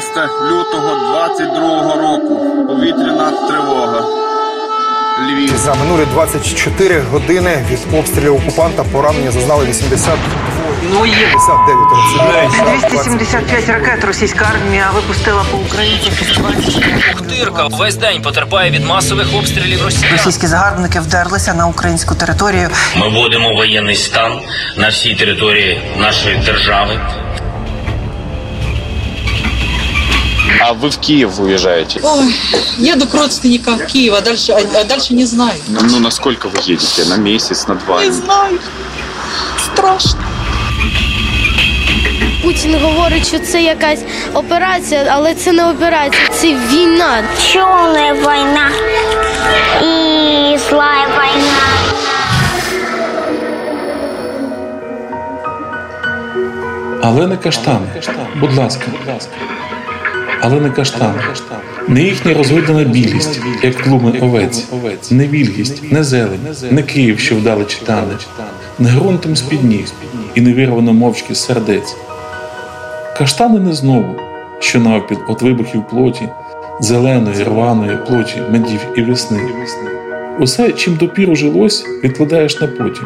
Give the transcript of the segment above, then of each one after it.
6 лютого 22 року. Повітряна тривога. Львів. За минулі 24 години від обстрілів окупанта поранення зазнали 80 Ну, є 59 цивільних. 275 ракет російська армія випустила по Україні. Охтирка весь день потерпає від масових обстрілів Росії. Російські загарбники вдерлися на українську територію. Ми вводимо воєнний стан на всій території нашої держави. А вы в Киев уезжаете? Ой, еду к родственникам в Киев, а дальше, а, а дальше не знаю. Ну, ну, на сколько вы едете? На месяц, на два? Не знаю. Страшно. Путін говорить, що це якась операція, але це не операція, це війна. Черная война и злая война. Але не каштани. Будь ласка. Але не каштани. Не їхня розгойдена білість, як клуми овець, не вільгість, не зелень, не Київ, що вдали читане, не ґрунтом з-під ніг і не вирвано мовчки з сердець. Каштани не знову, що навпіл от вибухів плоті, зеленої, рваної плоті медів і весни. Усе, чим допіру жилось, відкладаєш на потім.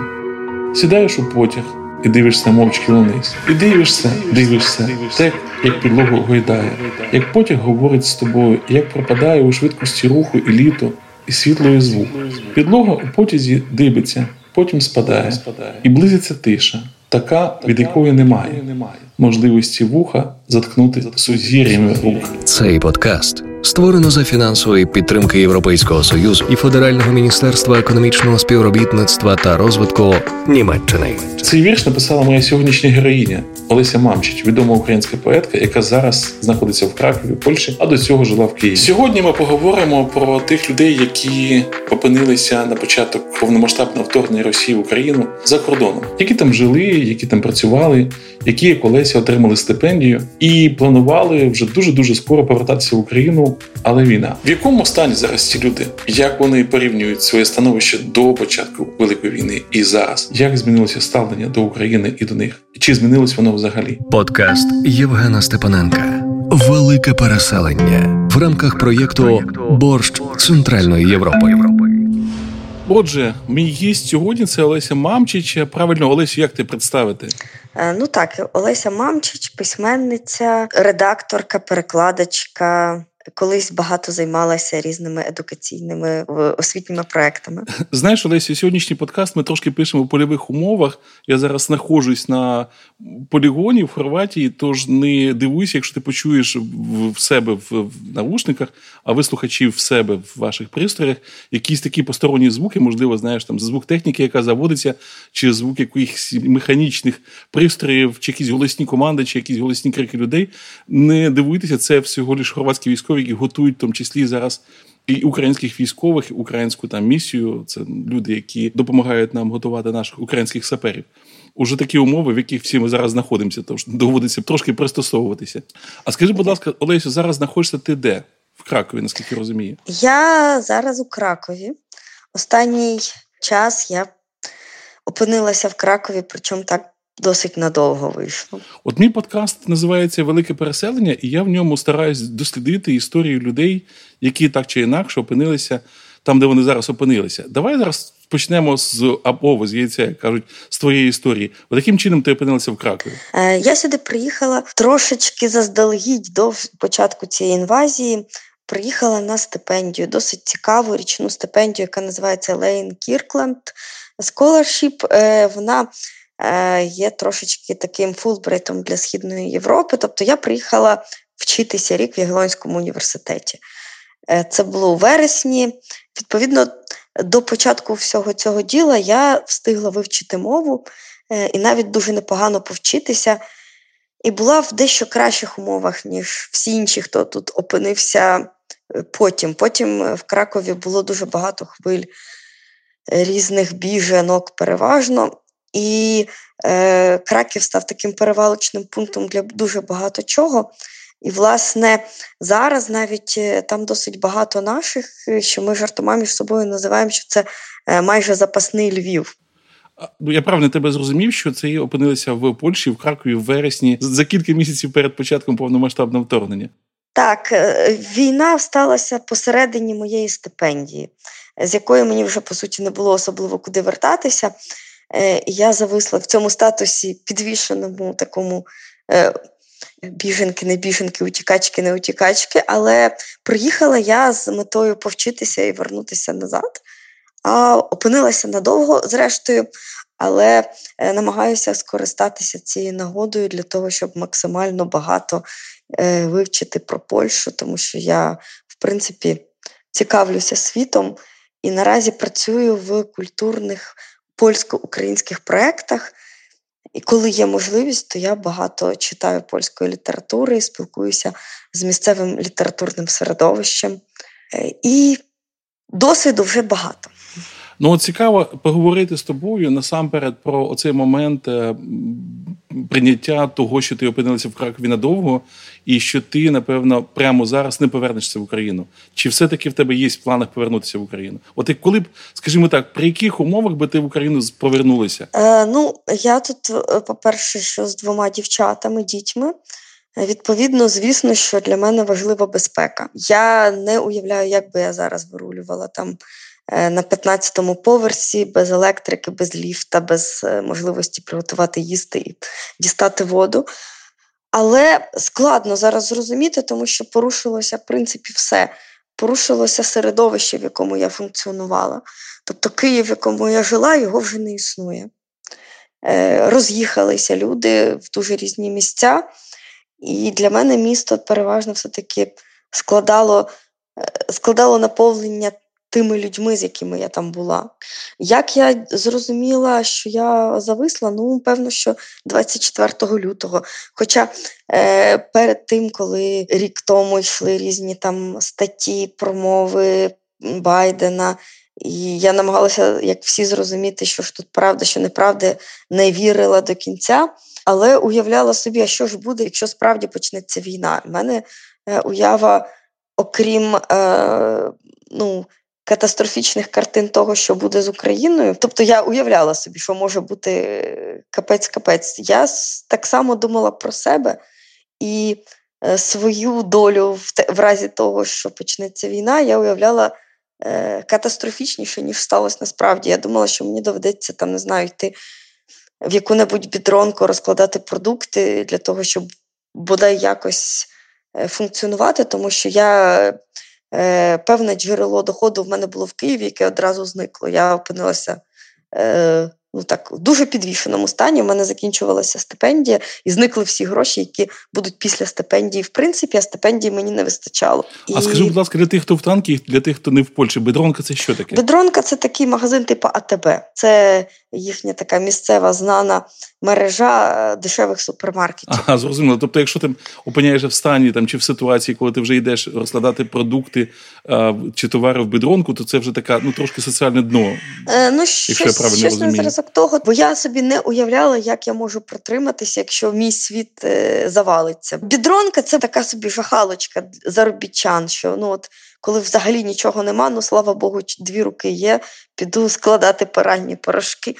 Сідаєш у потяг і дивишся мовчки униз. І дивишся, дивишся, так, як підлогу гойдає, як потяг говорить з тобою, як пропадає у швидкості руху і літо, і світло і звук. Підлога у потязі дибиться, потім спадає, і близиться тиша, така, від якої немає можливості вуха заткнути сузір'ями рук. Цей подкаст створено за фінансової підтримки Європейського союзу і Федерального міністерства економічного співробітництва та розвитку Німеччини. Цей вірш написала моя сьогоднішня героїня Олеся Мамчич, відома українська поетка, яка зараз знаходиться в Кракові, Польщі, а до цього жила в Києві. Сьогодні ми поговоримо про тих людей, які опинилися на початок повномасштабного вторгнення Росії в Україну за кордоном, які там жили, які там працювали, які як Олеся отримали стипендію і планували вже дуже дуже скоро повертатися в Україну. Але війна в якому стані зараз ці люди? Як вони порівнюють своє становище до початку великої війни і зараз? Як змінилося ставлення до України і до них? Чи змінилось воно взагалі? Подкаст Євгена Степаненка. Велике переселення в рамках проєкту Борщ Центральної Європи. Отже, мій гість сьогодні це Олеся Мамчич. Правильно, Олесю, як ти представити? Е, Ну так, Олеся Мамчич, письменниця, редакторка, перекладачка. Колись багато займалася різними едукаційними освітніми проектами. Знаєш, Олесі, сьогоднішній подкаст ми трошки пишемо в польових умовах. Я зараз знаходжусь на полігоні в Хорватії, тож не дивуйся, якщо ти почуєш в- себе в навушниках, а ви слухачі в себе в ваших пристроях якісь такі посторонні звуки, можливо, знаєш, там звук техніки, яка заводиться, чи звук якихось механічних пристроїв, чи якісь голосні команди, чи якісь голосні крики людей. Не дивуйтеся, це всього лиш хорватські військові, які готують в тому числі зараз і українських військових, українську там місію. Це люди, які допомагають нам готувати наших українських саперів. Уже такі умови, в яких всі ми зараз знаходимося, тож доводиться трошки пристосовуватися. А скажи, будь ласка, Олесю, зараз знаходишся ти де? В Кракові, наскільки розумію. Я зараз у Кракові. Останній час я опинилася в Кракові, причому так досить надовго вийшло. От мій подкаст називається Велике переселення, і я в ньому стараюсь дослідити історію людей, які так чи інакше опинилися там, де вони зараз опинилися. Давай зараз почнемо з або з яйця, як кажуть, з твоєї історії. От яким чином ти опинилася в Кракові? Е, Я сюди приїхала трошечки заздалегідь до початку цієї інвазії. Приїхала на стипендію, досить цікаву річну стипендію, яка називається Лейн Кіркленд Scholarship. Е, Вона є трошечки таким фулбрейтом для Східної Європи. Тобто я приїхала вчитися рік в Ягелонському університеті. Е, Це було у вересні. Відповідно, до початку всього цього діла я встигла вивчити мову е, і навіть дуже непогано повчитися. І була в дещо кращих умовах, ніж всі інші, хто тут опинився е, потім. Потім е, в Кракові було дуже багато хвиль е, різних біженок переважно. І е, Краків став таким перевалочним пунктом для дуже багато чого. І, власне, зараз навіть е, там досить багато наших, е, що ми жартома між собою називаємо, що це е, майже запасний Львів. Ну, я правильно тебе зрозумів, що це опинилися в Польщі, в Харкові в вересні за кілька місяців перед початком повномасштабного вторгнення. Так, війна сталася посередині моєї стипендії, з якої мені вже по суті не було особливо куди вертатися. Е, я зависла в цьому статусі підвішеному такому е, біженки, не біженки, утікачки, не утікачки. Але приїхала я з метою повчитися і вернутися назад, а опинилася надовго, зрештою, але е, намагаюся скористатися цією нагодою для того, щоб максимально багато вивчити про Польщу, тому що я, в принципі, цікавлюся світом і наразі працюю в культурних польсько-українських проєктах. І коли є можливість, то я багато читаю польської літератури, спілкуюся з місцевим літературним середовищем. Е, і досвіду вже багато. Ну, цікаво поговорити з тобою насамперед про оцей момент е, прийняття того, що ти опинилася в Кракові надовго, і що ти, напевно, прямо зараз не повернешся в Україну. Чи все-таки в тебе є в планах повернутися в Україну? От і коли б, скажімо так, при яких умовах би ти в Україну повернулася? Е, Ну, я тут, е, по-перше, що з двома дівчатами, дітьми. Е, відповідно, звісно, що для мене важлива безпека. Я не уявляю, як би я зараз вирулювала там на 15-му поверсі, без електрики, без ліфта, без е, можливості приготувати їсти і дістати воду. Але складно зараз зрозуміти, тому що порушилося, в принципі, все. Порушилося середовище, в якому я функціонувала. Тобто Київ, в якому я жила, його вже не існує. Е, роз'їхалися люди в дуже різні місця. І для мене місто переважно все-таки складало складало наповнення тими людьми, з якими я там була. Як я зрозуміла, що я зависла, ну, певно, що 24 лютого. Хоча е, перед тим, коли рік тому йшли різні там статті, промови Байдена. І я намагалася, як всі, зрозуміти, що ж тут правда, що неправда, не вірила до кінця, але уявляла собі, а що ж буде, якщо справді почнеться війна. У мене е, уява, окрім е, ну, катастрофічних картин того, що буде з Україною. Тобто я уявляла собі, що може бути капець-капець. Я так само думала про себе і е, свою долю в, разі того, що почнеться війна, я уявляла. Е, катастрофічніше, ніж сталося насправді. Я думала, що мені доведеться там, не знаю, йти в яку-небудь бідронку, розкладати продукти для того, щоб бодай якось е, функціонувати, тому що я е, певне джерело доходу в мене було в Києві, яке одразу зникло. Я опинилася е, ну так, в дуже підвішеному стані. У мене закінчувалася стипендія, і зникли всі гроші, які будуть після стипендії. В принципі, а стипендії мені не вистачало. А і... скажи, будь ласка, для тих, хто в танки, для тих, хто не в Польщі, бедронка це що таке? Бедронка це такий магазин, типу АТБ. Це їхня така місцева знана мережа е, дешевих супермаркетів. Ага, зрозуміло. Тобто, якщо ти опиняєшся в стані там чи в ситуації, коли ти вже йдеш розкладати продукти а, чи товари в бедронку, то це вже така ну трошки соціальне дно. Е, ну, якщо щось, я правильно щось розумію. На того, бо я собі не уявляла, як я можу протриматися, якщо мій світ е, завалиться. Бідронка це така собі жахалочка заробітчан. що ну от коли взагалі нічого нема, ну слава Богу, дві руки є, піду складати паральні порошки.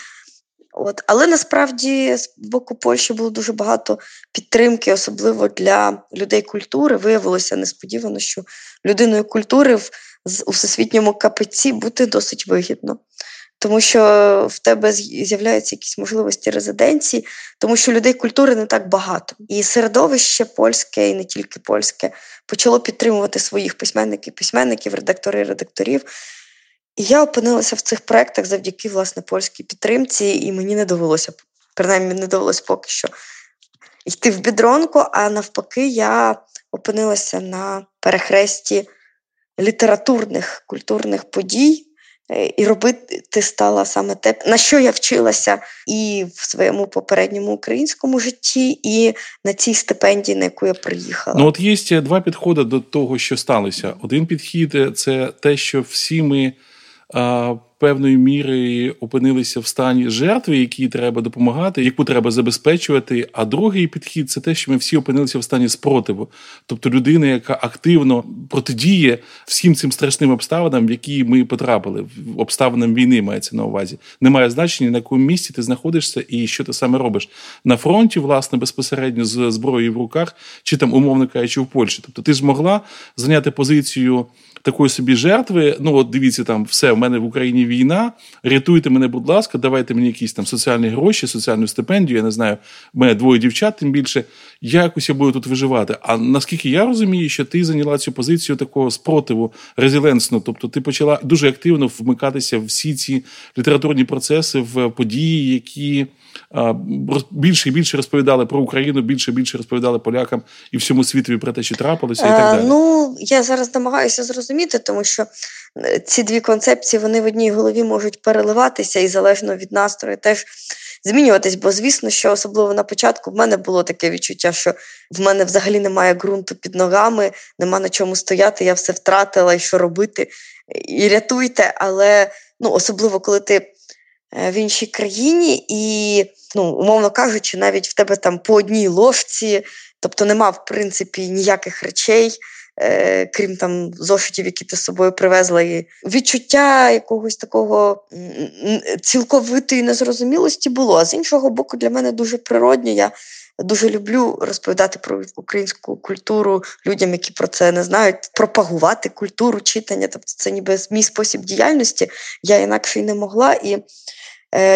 От. Але насправді з боку Польщі було дуже багато підтримки, особливо для людей культури. Виявилося несподівано, що людиною культури в у всесвітньому капеці бути досить вигідно. Тому що в тебе з'являються якісь можливості резиденції, тому що людей культури не так багато. І середовище польське, і не тільки польське, почало підтримувати своїх письменників, письменників, редакторів, редакторів. І я опинилася в цих проєктах завдяки власне польській підтримці, і мені не довелося, принаймні не довелося поки що йти в бідронку, а навпаки, я опинилася на перехресті літературних культурних подій. Е, і робити стала саме те, на що я вчилася і в своєму попередньому українському житті, і на цій стипендії, на яку я приїхала. Ну от є два підходи до того, що сталося. Один підхід це те, що всі ми певної міри опинилися в стані жертви, якій треба допомагати, яку треба забезпечувати. А другий підхід це те, що ми всі опинилися в стані спротиву, тобто людина, яка активно протидіє всім цим страшним обставинам, в які ми потрапили, обставинам війни мається на увазі. Немає значення на якому місці ти знаходишся і що ти саме робиш на фронті, власне, безпосередньо з зброєю в руках, чи там умовно кажучи, в Польщі. Тобто, ти ж могла зайняти позицію такої собі жертви. Ну, от дивіться, там все, в мене в Україні війна. Рятуйте мене, будь ласка, давайте мені якісь там соціальні гроші, соціальну стипендію. Я не знаю, в мене двоє дівчат, тим більше. Якось я буду тут виживати. А наскільки я розумію, що ти зайняла цю позицію такого спротиву резиленсну, тобто ти почала дуже активно вмикатися в всі ці літературні процеси, в події, які більше і більше розповідали про Україну, більше і більше розповідали полякам і всьому світові про те, що трапилося, і так е, далі. Ну я зараз намагаюся зрозуміти, тому що е, ці дві концепції вони в одній голові можуть переливатися і залежно від настрою теж змінюватись. Бо звісно, що особливо на початку в мене було таке відчуття, що в мене взагалі немає ґрунту під ногами, нема на чому стояти. Я все втратила і що робити, і рятуйте, але ну особливо коли ти. Е, в іншій країні, і, ну, умовно кажучи, навіть в тебе там по одній ложці, тобто нема, в принципі, ніяких речей, е, крім там зошитів, які ти з собою привезла. І відчуття якогось такого цілковитої незрозумілості було. А з іншого боку, для мене дуже природньо. Я Дуже люблю розповідати про українську культуру людям, які про це не знають, пропагувати культуру читання. Тобто, це ніби мій спосіб діяльності. Я інакше й не могла. І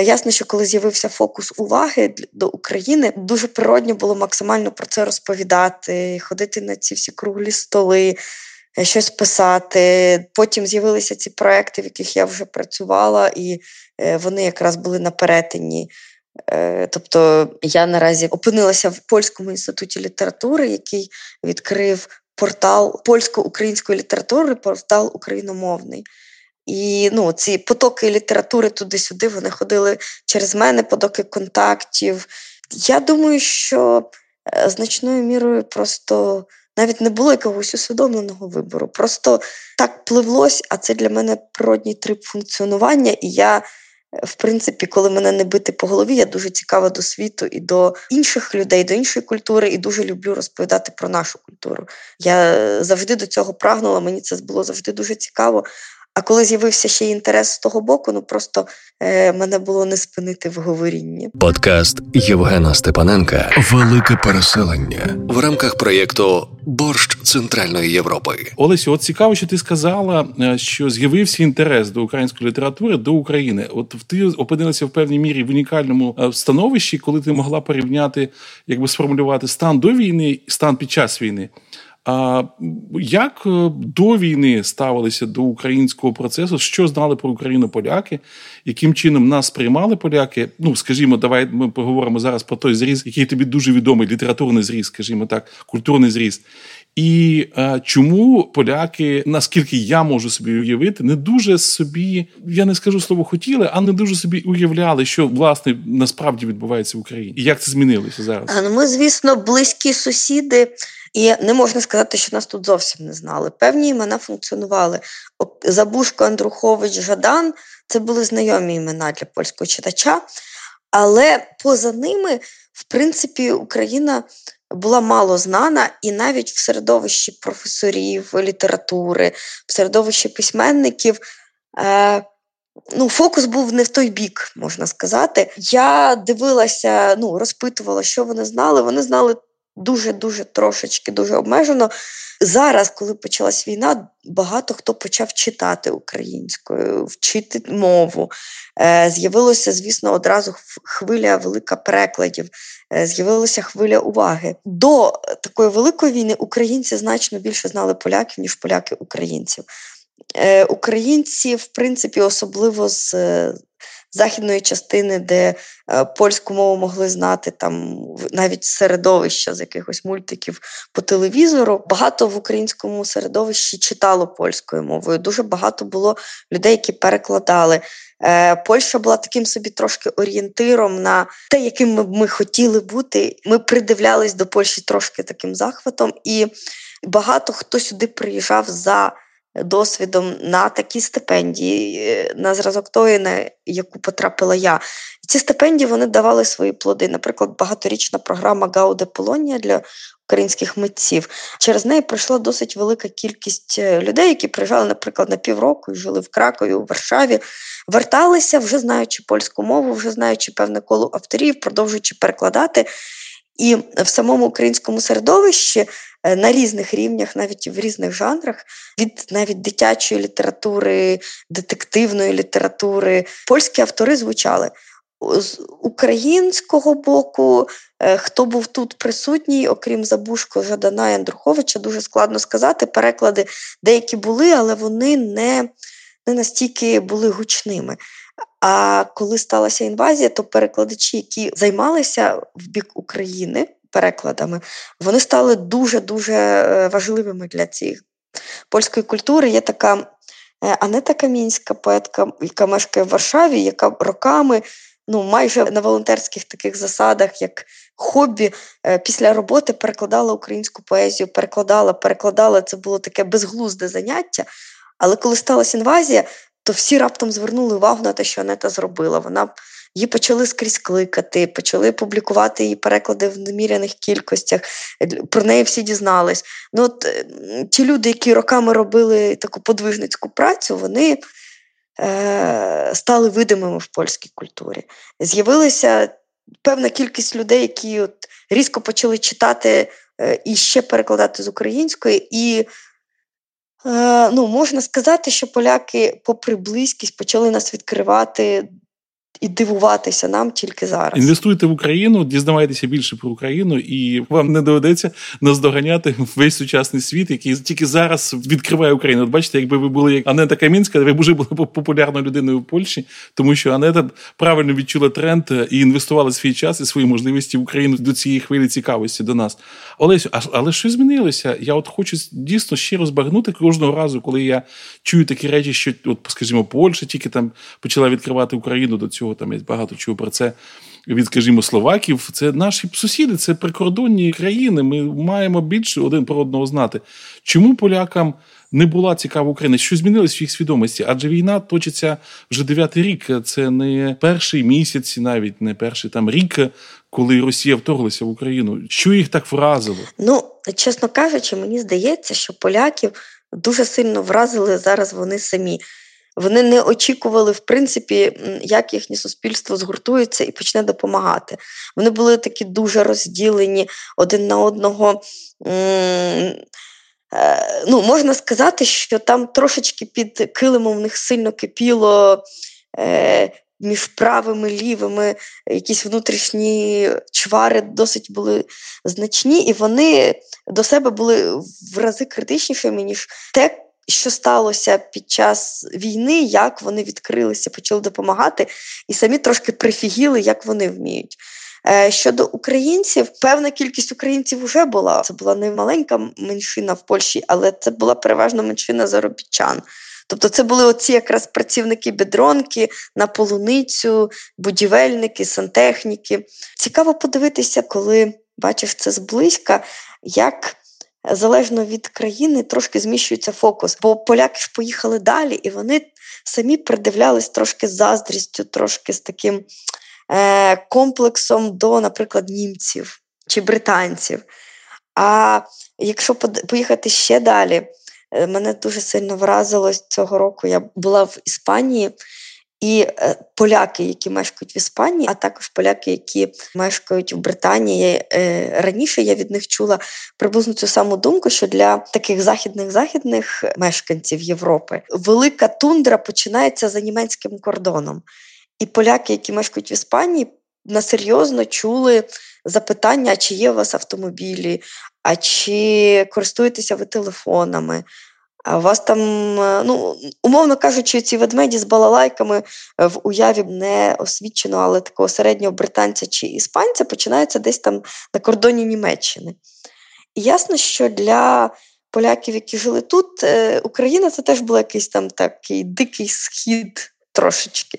Ясно, що коли з'явився фокус уваги до України, дуже природньо було максимально про це розповідати, ходити на ці всі круглі столи, е, щось писати. Потім з'явилися ці проекти, в яких я вже працювала, і е, вони якраз були на перетині. Е, тобто я наразі опинилася в польському інституті літератури, який відкрив портал польсько-української літератури, портал україномовний. І ну, ці потоки літератури туди-сюди вони ходили через мене, потоки контактів. Я думаю, що е, значною мірою просто навіть не було якогось усвідомленого вибору. Просто так пливлось, а це для мене природній трип функціонування. І я, е, в принципі, коли мене не бити по голові, я дуже цікава до світу і до інших людей, до іншої культури, і дуже люблю розповідати про нашу культуру. Я завжди до цього прагнула, мені це було завжди дуже цікаво. А коли з'явився ще й інтерес з того боку, ну просто е, мене було не спинити в говорінні. Подкаст Євгена Степаненка Велике переселення в рамках проєкту Борщ Центральної Європи. Олесю, от цікаво, що ти сказала, е, що з'явився інтерес до української літератури до України. От ти опинилася в певній мірі в унікальному е, становищі, коли ти могла порівняти, якби сформулювати стан до війни, стан під час війни. Як е, до війни ставилися до українського процесу? Що знали про Україну поляки? Яким чином нас приймали поляки? Ну, скажімо, давай ми поговоримо зараз про той зріз, який тобі дуже відомий, літературний зріз, скажімо так, культурний зріз. І а, чому поляки, наскільки я можу собі уявити, не дуже собі, я не скажу слово хотіли, а не дуже собі уявляли, що власне насправді відбувається в Україні, і як це змінилося зараз? А, ну ми, звісно, близькі сусіди. І не можна сказати, що нас тут зовсім не знали. Певні імена функціонували. Забушко, Андрухович, Жадан це були знайомі імена для польського читача, але поза ними, в принципі, Україна була мало знана, і навіть в середовищі професорів літератури, в середовищі письменників. Е, Ну, фокус був не в той бік, можна сказати. Я дивилася, ну розпитувала, що вони знали. Вони знали дуже-дуже трошечки, дуже обмежено. Зараз, коли почалась війна, багато хто почав читати українською, вчити мову. Е, З'явилося, звісно, одразу хвиля велика перекладів, е, з'явилася хвиля уваги. До такої великої війни українці значно більше знали поляків, ніж поляки українців. Е, Українці, в принципі, особливо з західної частини, де е, польську мову могли знати там навіть середовища з якихось мультиків по телевізору. Багато в українському середовищі читало польською мовою. Дуже багато було людей, які перекладали. Е, Польща була таким собі трошки орієнтиром на те, яким ми, ми хотіли бути. Ми придивлялись до Польщі трошки таким захватом, і багато хто сюди приїжджав за досвідом на такі стипендії, е, на зразок тої, на яку потрапила я. І ці стипендії вони давали свої плоди. Наприклад, багаторічна програма Гауде Полонія для українських митців. Через неї пройшла досить велика кількість е, людей, які приїжджали, наприклад, на півроку і жили в Кракові, у Варшаві, верталися, вже знаючи польську мову, вже знаючи певне коло авторів, продовжуючи перекладати. І в самому українському середовищі е, на різних рівнях, навіть в різних жанрах, від навіть дитячої літератури, детективної літератури, польські автори звучали. З українського боку, е, хто був тут присутній, окрім Забушко, Жадана і Андруховича, дуже складно сказати. Переклади деякі були, але вони не, не настільки були гучними. А коли сталася інвазія, то перекладачі, які займалися в бік України перекладами, вони стали дуже-дуже е, важливими для цієї польської культури. Є така е, Анета Камінська, поетка, яка мешкає в Варшаві, яка роками. Ну, майже на волонтерських таких засадах, як хобі, е, після роботи перекладала українську поезію, перекладала, перекладала. Це було таке безглузде заняття. Але коли сталася інвазія, то всі раптом звернули увагу на те, що Анета зробила. Вона її почали скрізь кликати, почали публікувати її переклади в неміряних кількостях. Про неї всі дізнались. Ну, от Ті люди, які роками робили таку подвижницьку працю, вони е, стали видимими в польській культурі. З'явилася певна кількість людей, які от різко почали читати е, і ще перекладати з української. і Е, ну, можна сказати, що поляки, попри близькість, почали нас відкривати і дивуватися нам тільки зараз. Інвестуйте в Україну, дізнавайтеся більше про Україну, і вам не доведеться наздоганяти весь сучасний світ, який тільки зараз відкриває Україну. От бачите, якби ви були як Анета Камінська, ви б вже були популярною людиною в Польщі, тому що Анета правильно відчула тренд і інвестувала свій час і свої можливості в Україну до цієї хвилі цікавості до нас. Олесю, але що змінилося? Я от хочу дійсно ще розбагнути кожного разу, коли я чую такі речі, що от, скажімо, Польща тільки там почала відкривати Україну до цього. Там я багато чую про це. Від, скажімо, словаків, це наші сусіди, це прикордонні країни. Ми маємо більше один про одного знати. Чому полякам не була цікава Україна? Що змінилось в їх свідомості? Адже війна точиться вже дев'ятий рік. Це не перший місяць, навіть не перший там рік, коли Росія вторглася в Україну. Що їх так вразило? Ну чесно кажучи, мені здається, що поляків дуже сильно вразили зараз вони самі. Вони не очікували, в принципі, як їхнє суспільство згуртується і почне допомагати. Вони були такі дуже розділені один на одного. Е, ну, Можна сказати, що там трошечки під килимом в них сильно кипіло е, між правими лівими, якісь внутрішні чвари досить були значні, і вони до себе були в рази критичнішими, ніж те, що сталося під час війни, як вони відкрилися, почали допомагати, і самі трошки прифігіли, як вони вміють. Е, щодо українців, певна кількість українців вже була. Це була не маленька меншина в Польщі, але це була переважно меншина заробітчан. Тобто це були оці якраз працівники бедронки на полуницю, будівельники, сантехніки. Цікаво подивитися, коли бачиш це зблизька, як залежно від країни трошки зміщується фокус. Бо поляки ж поїхали далі, і вони самі придивлялись трошки з заздрістю, трошки з таким е, комплексом до, наприклад, німців чи британців. А якщо поїхати ще далі, е, мене дуже сильно вразило цього року. Я була в Іспанії, і е, поляки, які мешкають в Іспанії, а також поляки, які мешкають в Британії. Е, раніше я від них чула приблизно цю саму думку, що для таких західних західних мешканців Європи велика тундра починається за німецьким кордоном. І поляки, які мешкають в Іспанії, насерйозно чули запитання, чи є у вас автомобілі, а чи користуєтеся ви телефонами. А у вас там, е, ну, умовно кажучи, ці ведмеді з балалайками е, в уяві не освічено, але такого середнього британця чи іспанця починаються десь там на кордоні Німеччини. І ясно, що для поляків, які жили тут, е, Україна це теж був якийсь там такий дикий схід трошечки,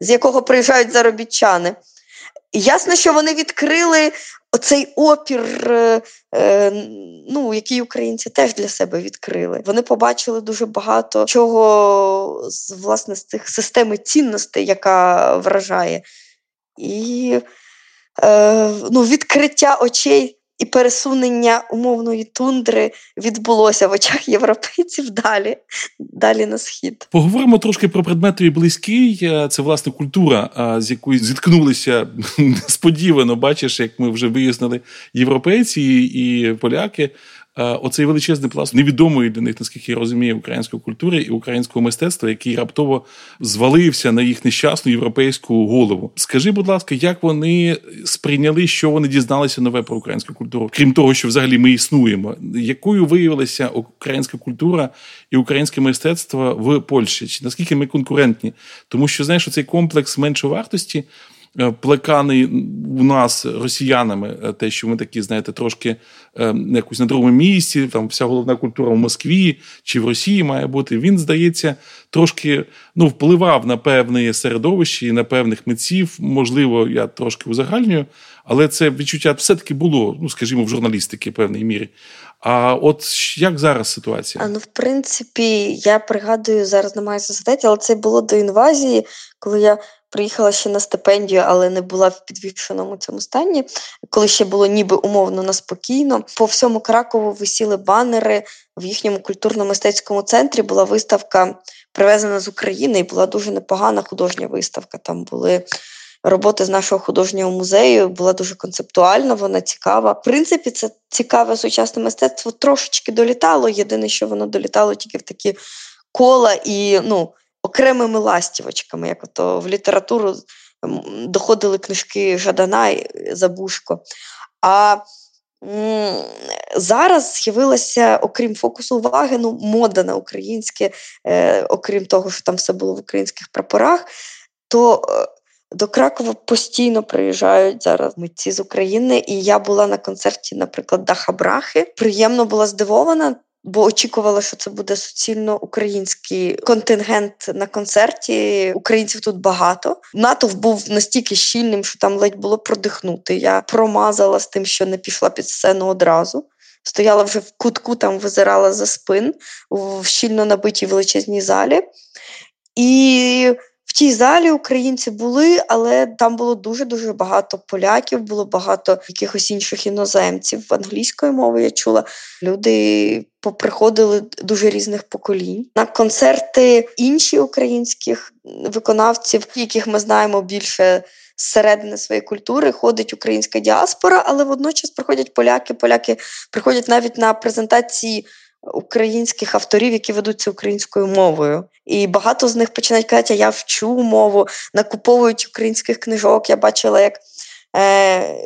з якого приїжджають заробітчани. Ясно, що вони відкрили оцей опір, е, е, ну, який українці теж для себе відкрили. Вони побачили дуже багато чого з власне з цих системи цінностей, яка вражає. І е, ну, відкриття очей і пересунення умовної тундри відбулося в очах європейців далі, далі на схід. Поговоримо трошки про предметові близький. Е, це власне культура, е, з якою зіткнулися несподівано. Бачиш, як ми вже вияснили європейці і поляки. Е, оцей величезний пласт невідомої для них, наскільки я розумію, української культури і українського мистецтва, який раптово звалився на їх нещасну європейську голову. Скажи, будь ласка, як вони сприйняли, що вони дізналися нове про українську культуру, крім того, що взагалі ми існуємо, якою виявилася українська культура і українське мистецтво в Польщі? Чи наскільки ми конкурентні? Тому що знаєш, цей комплекс меншовартості – плеканий у нас росіянами, е, те, що ми такі, знаєте, трошки е, якось на другому місці, там вся головна культура в Москві чи в Росії має бути. Він здається, трошки ну, впливав на певне середовище і на певних митців. Можливо, я трошки узагальнюю, але це відчуття все-таки було, ну скажімо, в журналістики в певній мірі. А от як зараз ситуація? А ну, в принципі, я пригадую, зараз намагаюся згадати, але це було до інвазії, коли я приїхала ще на стипендію, але не була в підвішеному цьому стані, коли ще було ніби умовно неспокійно. По всьому Кракову висіли банери в їхньому культурно-мистецькому центрі. Була виставка привезена з України, і була дуже непогана художня виставка. Там були. Роботи з нашого художнього музею була дуже концептуальна, вона цікава. В принципі, це цікаве сучасне мистецтво трошечки долітало. Єдине, що воно долітало тільки в такі кола і ну, окремими ластівочками, як ото в літературу доходили книжки Жадана і Забушко. А зараз з'явилася, окрім фокусу уваги, ну, мода на українське, е, окрім того, що там все було в українських прапорах, то е, до Кракова постійно приїжджають зараз митці з України, і я була на концерті, наприклад, Даха Брахи. Приємно була здивована бо очікувала, що це буде суцільно український контингент на концерті. Українців тут багато. Натовп був настільки щільним, що там ледь було продихнути. Я промазала з тим, що не пішла під сцену одразу. Стояла вже в кутку, там визирала за спин в щільно набитій величезній залі. І в тій залі українці були, але там було дуже-дуже багато поляків, було багато якихось інших іноземців. Англійської мови я чула. Люди поприходили дуже різних поколінь. На концерти інші українських виконавців, яких ми знаємо більше зсередини своєї культури, ходить українська діаспора, але водночас приходять поляки. Поляки приходять навіть на презентації українських авторів, які ведуться українською мовою. І багато з них починають казати, я вчу мову, накуповують українських книжок. Я бачила, як е,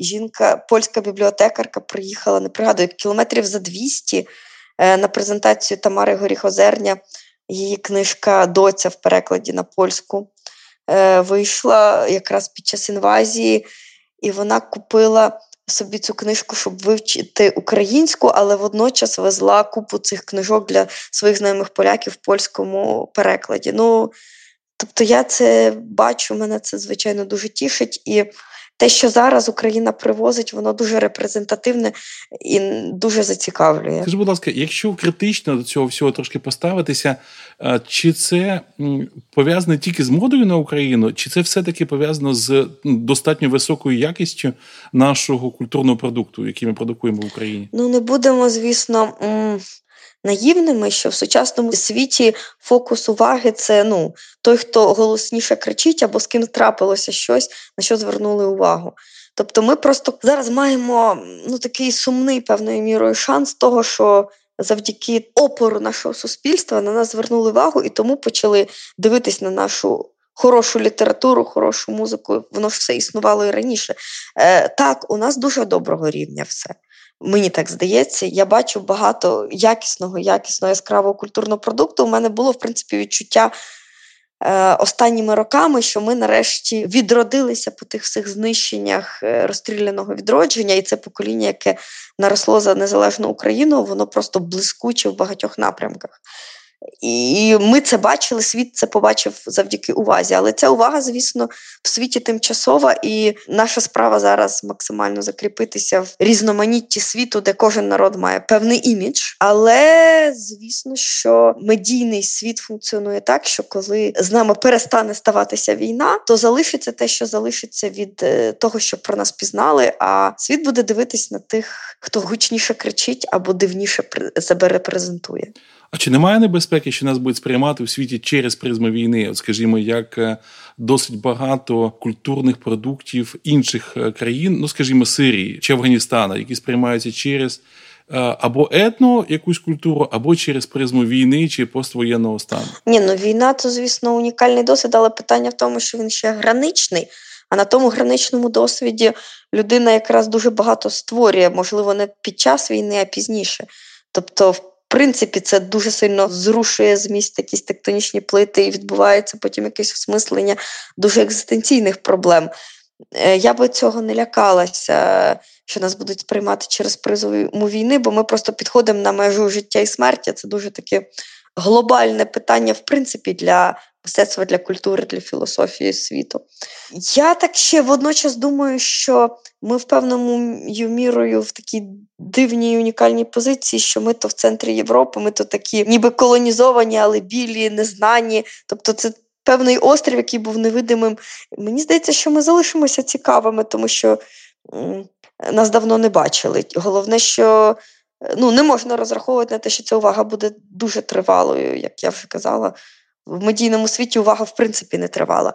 жінка, польська бібліотекарка приїхала, не пригадую, кілометрів за 200 е, на презентацію Тамари Горіхозерня. Її книжка Доця в перекладі на польську е, вийшла якраз під час інвазії, і вона купила собі цю книжку, щоб вивчити українську, але водночас везла купу цих книжок для своїх знайомих поляків в польському перекладі. Ну, Тобто я це бачу, мене це звичайно дуже тішить. І те, що зараз Україна привозить, воно дуже репрезентативне і дуже зацікавлює. Скажи, будь ласка, якщо критично до цього всього трошки поставитися, чи це пов'язане тільки з модою на Україну, чи це все-таки пов'язано з достатньо високою якістю нашого культурного продукту, який ми продукуємо в Україні? Ну не будемо, звісно наївними, що в сучасному світі фокус уваги це ну, той, хто голосніше кричить, або з ким трапилося щось, на що звернули увагу. Тобто ми просто зараз маємо ну, такий сумний певною мірою шанс того, що завдяки опору нашого суспільства на нас звернули увагу і тому почали дивитись на нашу. Хорошу літературу, хорошу музику, воно ж все існувало і раніше. Е, Так, у нас дуже доброго рівня все. Мені так здається, я бачу багато якісного, якісного яскравого культурного продукту. У мене було в принципі відчуття е, останніми роками, що ми нарешті відродилися по тих всіх знищеннях е, розстріляного відродження, і це покоління, яке наросло за незалежну Україну, воно просто блискуче в багатьох напрямках. І ми це бачили, світ це побачив завдяки увазі. Але ця увага, звісно, в світі тимчасова, і наша справа зараз максимально закріпитися в різноманітті світу, де кожен народ має певний імідж. Але звісно, що медійний світ функціонує так, що коли з нами перестане ставатися війна, то залишиться те, що залишиться від е, того, що про нас пізнали. А світ буде дивитись на тих, хто гучніше кричить або дивніше себе репрезентує. А чи немає небезпеки, що нас будуть сприймати в світі через призму війни? От скажімо, як е, досить багато культурних продуктів інших е, країн, ну скажімо, Сирії чи Афганістана, які сприймаються через е, або етно якусь культуру, або через призму війни чи поствоєнного стану? Ні, ну війна то звісно унікальний досвід, але питання в тому, що він ще граничний. А на тому граничному досвіді людина якраз дуже багато створює, можливо, не під час війни, а пізніше. Тобто, принципі, це дуже сильно зрушує з місць якісь тектонічні плити, і відбувається потім якесь осмислення дуже екзистенційних проблем. Е, я би цього не лякалася, що нас будуть сприймати через призову війни, бо ми просто підходимо на межу життя і смерті. Це дуже таке глобальне питання, в принципі, для мистецтва, для культури, для філософії світу. Я так ще водночас думаю, що ми в певному мірою в такій дивній унікальній позиції, що ми то в центрі Європи, ми то такі ніби колонізовані, але білі, незнані. Тобто, це певний острів, який був невидимим. Мені здається, що ми залишимося цікавими, тому що нас давно не бачили. Головне, що ну, не можна розраховувати на те, що ця увага буде дуже тривалою, як я вже казала. В медійному світі увага в принципі не тривала.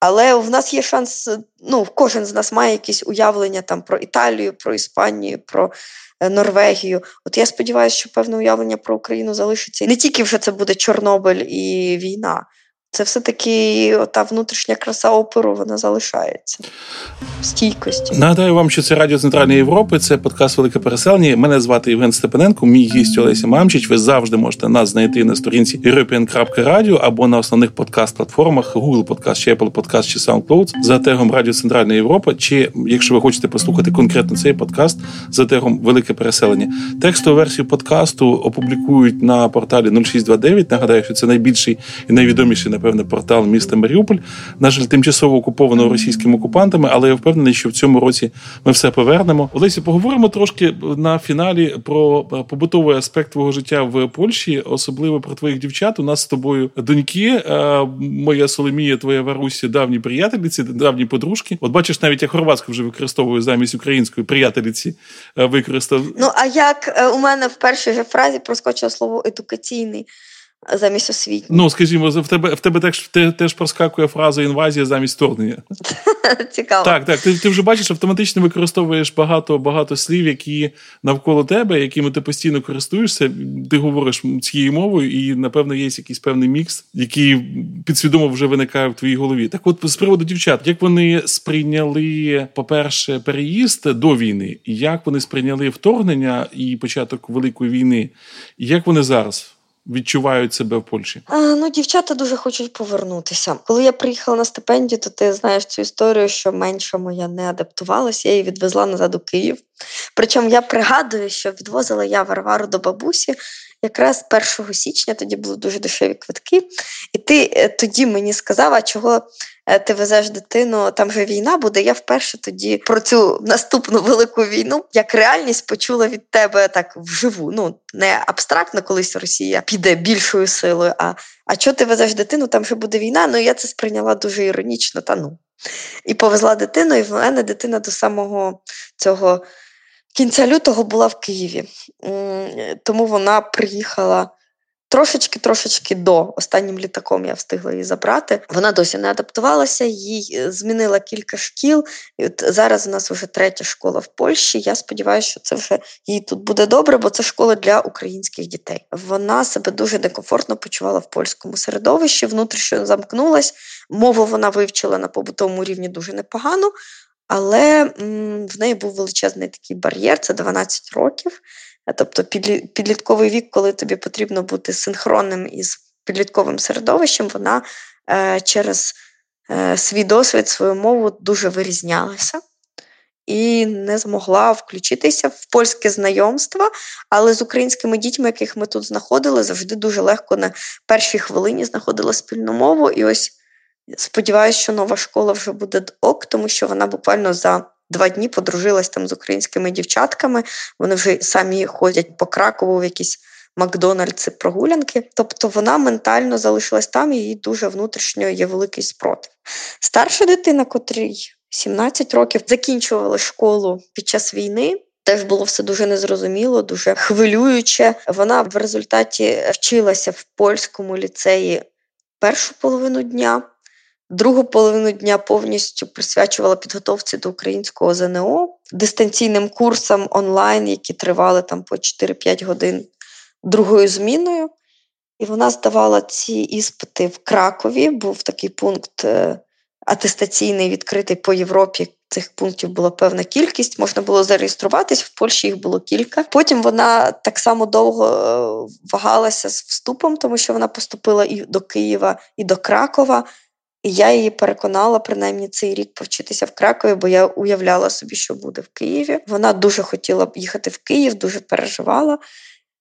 Але в нас є шанс, ну, кожен з нас має якісь уявлення там про Італію, про Іспанію, про е, Норвегію. От я сподіваюся, що певне уявлення про Україну залишиться. Не тільки вже це буде Чорнобиль і війна. Це все-таки та внутрішня краса оперу вона залишається в стійкості. Нагадаю вам, що це Радіо Центральної Європи, це подкаст Велике переселення. Мене звати Євген Степаненко, мій гість Олеся Мамчич. Ви завжди можете нас знайти на сторінці european.radio або на основних подкаст-платформах Google Podcast, чи Apple Podcast, чи SoundCloud за тегом Радіо Центральна Європа. Чи якщо ви хочете послухати конкретно цей подкаст за тегом Велике переселення, текстову версію подкасту опублікують на порталі 0629. Нагадаю, що це найбільший і найвідоміший напевне, портал міста Маріуполь, на жаль, тимчасово окупованого російськими окупантами, але я впевнений, що в цьому році ми все повернемо. Олесі, поговоримо трошки на фіналі про е, побутовий аспект твого життя в Польщі, особливо про твоїх дівчат. У нас з тобою доньки, е, моя Соломія, твоя Варусі, давні приятельниці, давні подружки. От бачиш, навіть я хорватську вже використовую замість української приятельниці. Е, використав. Ну а як у мене в першій же фразі проскочило слово едукаційний замість освітній. Ну, скажімо, в тебе в тебе теж теж проскакує фраза інвазія замість вторгнення. Цікаво. Так, так. Ти ти вже бачиш, автоматично використовуєш багато багато слів, які навколо тебе, якими ти постійно користуєшся. Ти говориш цією мовою, і, напевно, є якийсь певний мікс, який підсвідомо вже виникає в твоїй голові. Так, от з приводу дівчат, як вони сприйняли, по-перше, переїзд до війни, і як вони сприйняли вторгнення і початок великої війни, і як вони зараз? Відчувають себе в Польщі? А, Ну, дівчата дуже хочуть повернутися. Коли я приїхала на стипендію, то ти знаєш цю історію, що менша моя не адаптувалася, я її відвезла назад у Київ. Причому я пригадую, що відвозила я Варвару до бабусі якраз 1 січня, тоді були дуже дешеві квитки. І ти е, тоді мені сказав, а чого е, ти везеш дитину, там вже війна буде. Я вперше тоді про цю наступну велику війну як реальність почула від тебе так вживу. Ну не абстрактно, колись Росія піде більшою силою. А а чого ти везеш дитину? Там вже буде війна. Ну я це сприйняла дуже іронічно. Та ну. І повезла дитину, і в мене дитина до самого цього кінця лютого була в Києві, тому вона приїхала трошечки-трошечки до останнім літаком я встигла її забрати. Вона досі не адаптувалася, їй е, змінила кілька шкіл. І от Зараз у нас вже третя школа в Польщі. Я сподіваюся, що це вже їй тут буде добре, бо це школа для українських дітей. Вона себе дуже некомфортно почувала в польському середовищі, внутрішньо замкнулась. Мову вона вивчила на побутовому рівні дуже непогано. Але в неї був величезний такий бар'єр, це 12 років. Е, тобто підлітковий вік, коли тобі потрібно бути синхронним із підлітковим середовищем, вона е, через е, свій досвід, свою мову дуже вирізнялася. і не змогла включитися в польське знайомство, але з українськими дітьми, яких ми тут знаходили, завжди дуже легко на першій хвилині знаходила спільну мову. І ось сподіваюся, що нова школа вже буде ок, тому що вона буквально за. Два дні подружилась там з українськими дівчатками. Вони вже самі ходять по Кракову в якісь Макдональдси прогулянки. Тобто вона ментально залишилась там, їй дуже внутрішньо є великий спротив. Старша дитина, котрій 17 років, закінчувала школу під час війни. Теж було все дуже незрозуміло, дуже хвилююче. Вона в результаті вчилася в польському ліцеї першу половину дня. Другу половину дня повністю присвячувала підготовці до українського ЗНО дистанційним курсам онлайн, які тривали там по 4-5 годин другою зміною. І вона здавала ці іспити в Кракові. Був такий пункт е, атестаційний, відкритий по Європі. Цих пунктів була певна кількість, можна було зареєструватись, в Польщі їх було кілька. Потім вона так само довго е, вагалася з вступом, тому що вона поступила і до Києва, і до Кракова. І я її переконала принаймні цей рік повчитися в Кракові, бо я уявляла собі, що буде в Києві. Вона дуже хотіла їхати в Київ, дуже переживала.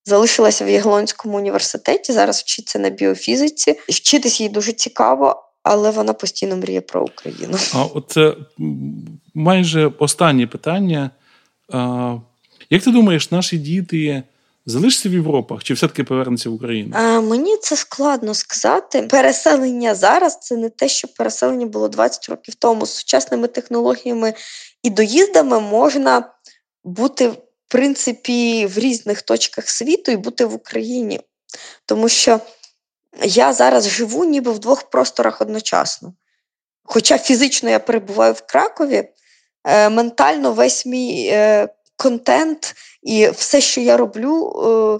Залишилася в Яглонському університеті, зараз вчиться на біофізиці. Вчитись їй дуже цікаво, але вона постійно мріє про Україну. А оце майже останнє питання. Як ти думаєш, наші діти залишаться в Європах чи все-таки повернуться в Україну? А, Мені це складно сказати. Переселення зараз це не те, що переселення було 20 років тому. З сучасними технологіями і доїздами можна бути. В принципі, в різних точках світу і бути в Україні. Тому що я зараз живу ніби в двох просторах одночасно. Хоча фізично я перебуваю в Кракові, е, ментально весь мій е, контент і все, що я роблю,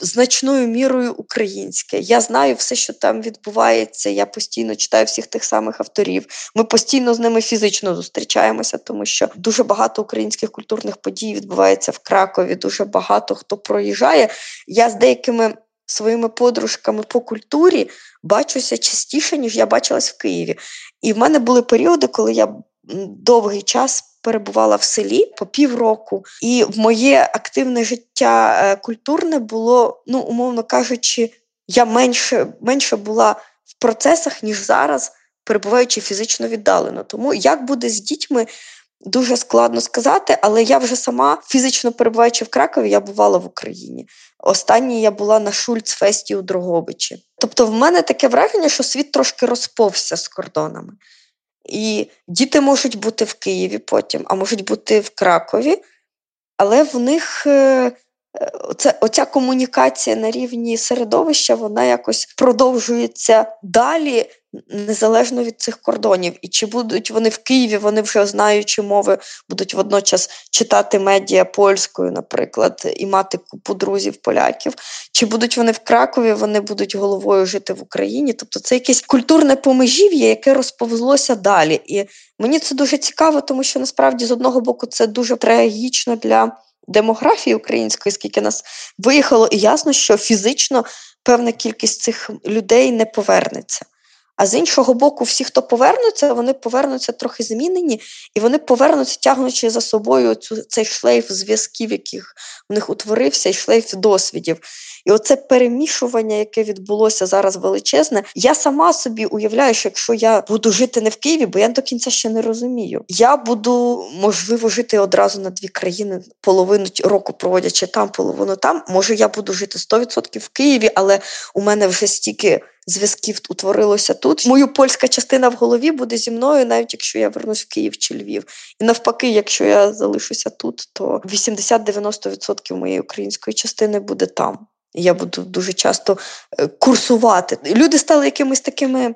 е, значною мірою українське. Я знаю все, що там відбувається. Я постійно читаю всіх тих самих авторів. Ми постійно з ними фізично зустрічаємося, тому що дуже багато українських культурних подій відбувається в Кракові. Дуже багато хто проїжджає. Я з деякими своїми подружками по культурі бачуся частіше, ніж я бачилась в Києві. І в мене були періоди, коли я довгий час перебувала в селі по півроку, і в моє активне життя е, культурне було, ну, умовно кажучи, я менше, менше була в процесах, ніж зараз, перебуваючи фізично віддалено. Тому як буде з дітьми, Дуже складно сказати, але я вже сама фізично перебуваючи в Кракові, я бувала в Україні. Останній я була на Шульцфесті у Дрогобичі. Тобто, в мене таке враження, що світ трошки розповзся з кордонами. І діти можуть бути в Києві потім, а можуть бути в Кракові, але в них е, оця, оця комунікація на рівні середовища, вона якось продовжується далі незалежно від цих кордонів. І чи будуть вони в Києві, вони вже знаючи мови, будуть водночас читати медіа польською, наприклад, і мати купу друзів поляків. Чи будуть вони в Кракові, вони будуть головою жити в Україні? Тобто це якесь культурне помежів'я, яке розповзлося далі. І мені це дуже цікаво, тому що насправді з одного боку це дуже трагічно для. Демографії української, скільки нас виїхало, і ясно, що фізично певна кількість цих людей не повернеться. А з іншого боку, всі, хто повернуться, вони повернуться трохи змінені, і вони повернуться, тягнучи за собою цю, цей шлейф зв'язків, яких в них утворився, і шлейф досвідів. І оце перемішування, яке відбулося зараз величезне, я сама собі уявляю, що якщо я буду жити не в Києві, бо я до кінця ще не розумію, я буду можливо жити одразу на дві країни, половину року проводячи там, половину там. Може, я буду жити 100% в Києві, але у мене вже стільки зв'язків утворилося тут. Мою польська частина в голові буде зі мною, навіть якщо я вернусь в Київ чи Львів. І навпаки, якщо я залишуся тут, то 80-90% моєї української частини буде там. Я буду дуже часто е, курсувати. Люди стали якимись такими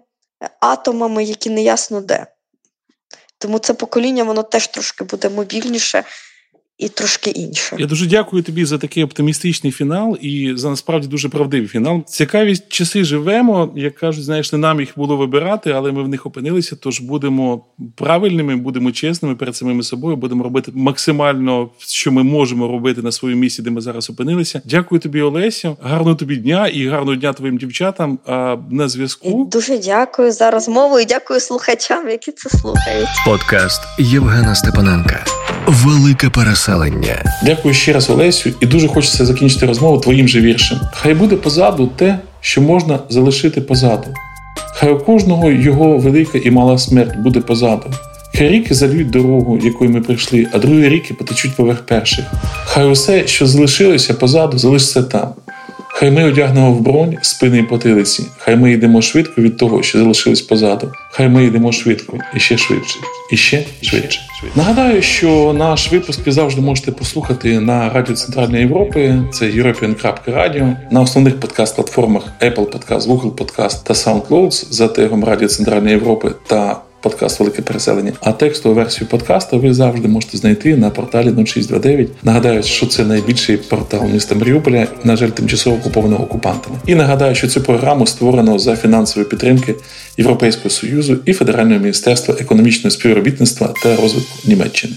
атомами, які неясно де. Тому це покоління, воно теж трошки буде мобільніше і трошки інше. Я дуже дякую тобі за такий оптимістичний фінал і за насправді дуже правдивий фінал. Цікаві часи живемо, як кажуть, знаєш, не нам їх було вибирати, але ми в них опинилися. Тож будемо правильними, будемо чесними перед самими собою. Будемо робити максимально, що ми можемо робити на своєму місці, де ми зараз опинилися. Дякую тобі, Олесю. Гарного тобі дня і гарного дня твоїм дівчатам. А на зв'язку дуже дякую за розмову і дякую слухачам, які це слухають. Подкаст Євгена Степаненка. Велике переселення. Дякую ще раз, Олесю, і дуже хочеться закінчити розмову твоїм же віршем. Хай буде позаду те, що можна залишити позаду. Хай у кожного його велика і мала смерть буде позаду. Хай ріки зальють дорогу, якою ми прийшли, а другі ріки потечуть поверх перших. Хай усе, що залишилося позаду, залишиться там. Хай ми одягнемо в бронь спини і потилиці. Хай ми йдемо швидко від того, що залишилось позаду. Хай ми йдемо швидко і ще швидше, і ще швидше. Нагадаю, що наш випуск ви завжди можете послухати на Радіо Центральної Європи. Це European.Radio, на основних подкаст-платформах Apple Podcast, Google Podcast та SoundCloud за тегом Радіо Центральної Європи та подкаст Велике переселення. А текстову версію подкасту ви завжди можете знайти на порталі 0629. Нагадаю, що це найбільший портал міста Маріуполя, на жаль, тимчасово окупованого окупантами. І нагадаю, що цю програму створено за фінансової підтримки Європейського союзу і Федерального міністерства економічного співробітництва та розвитку Німеччини.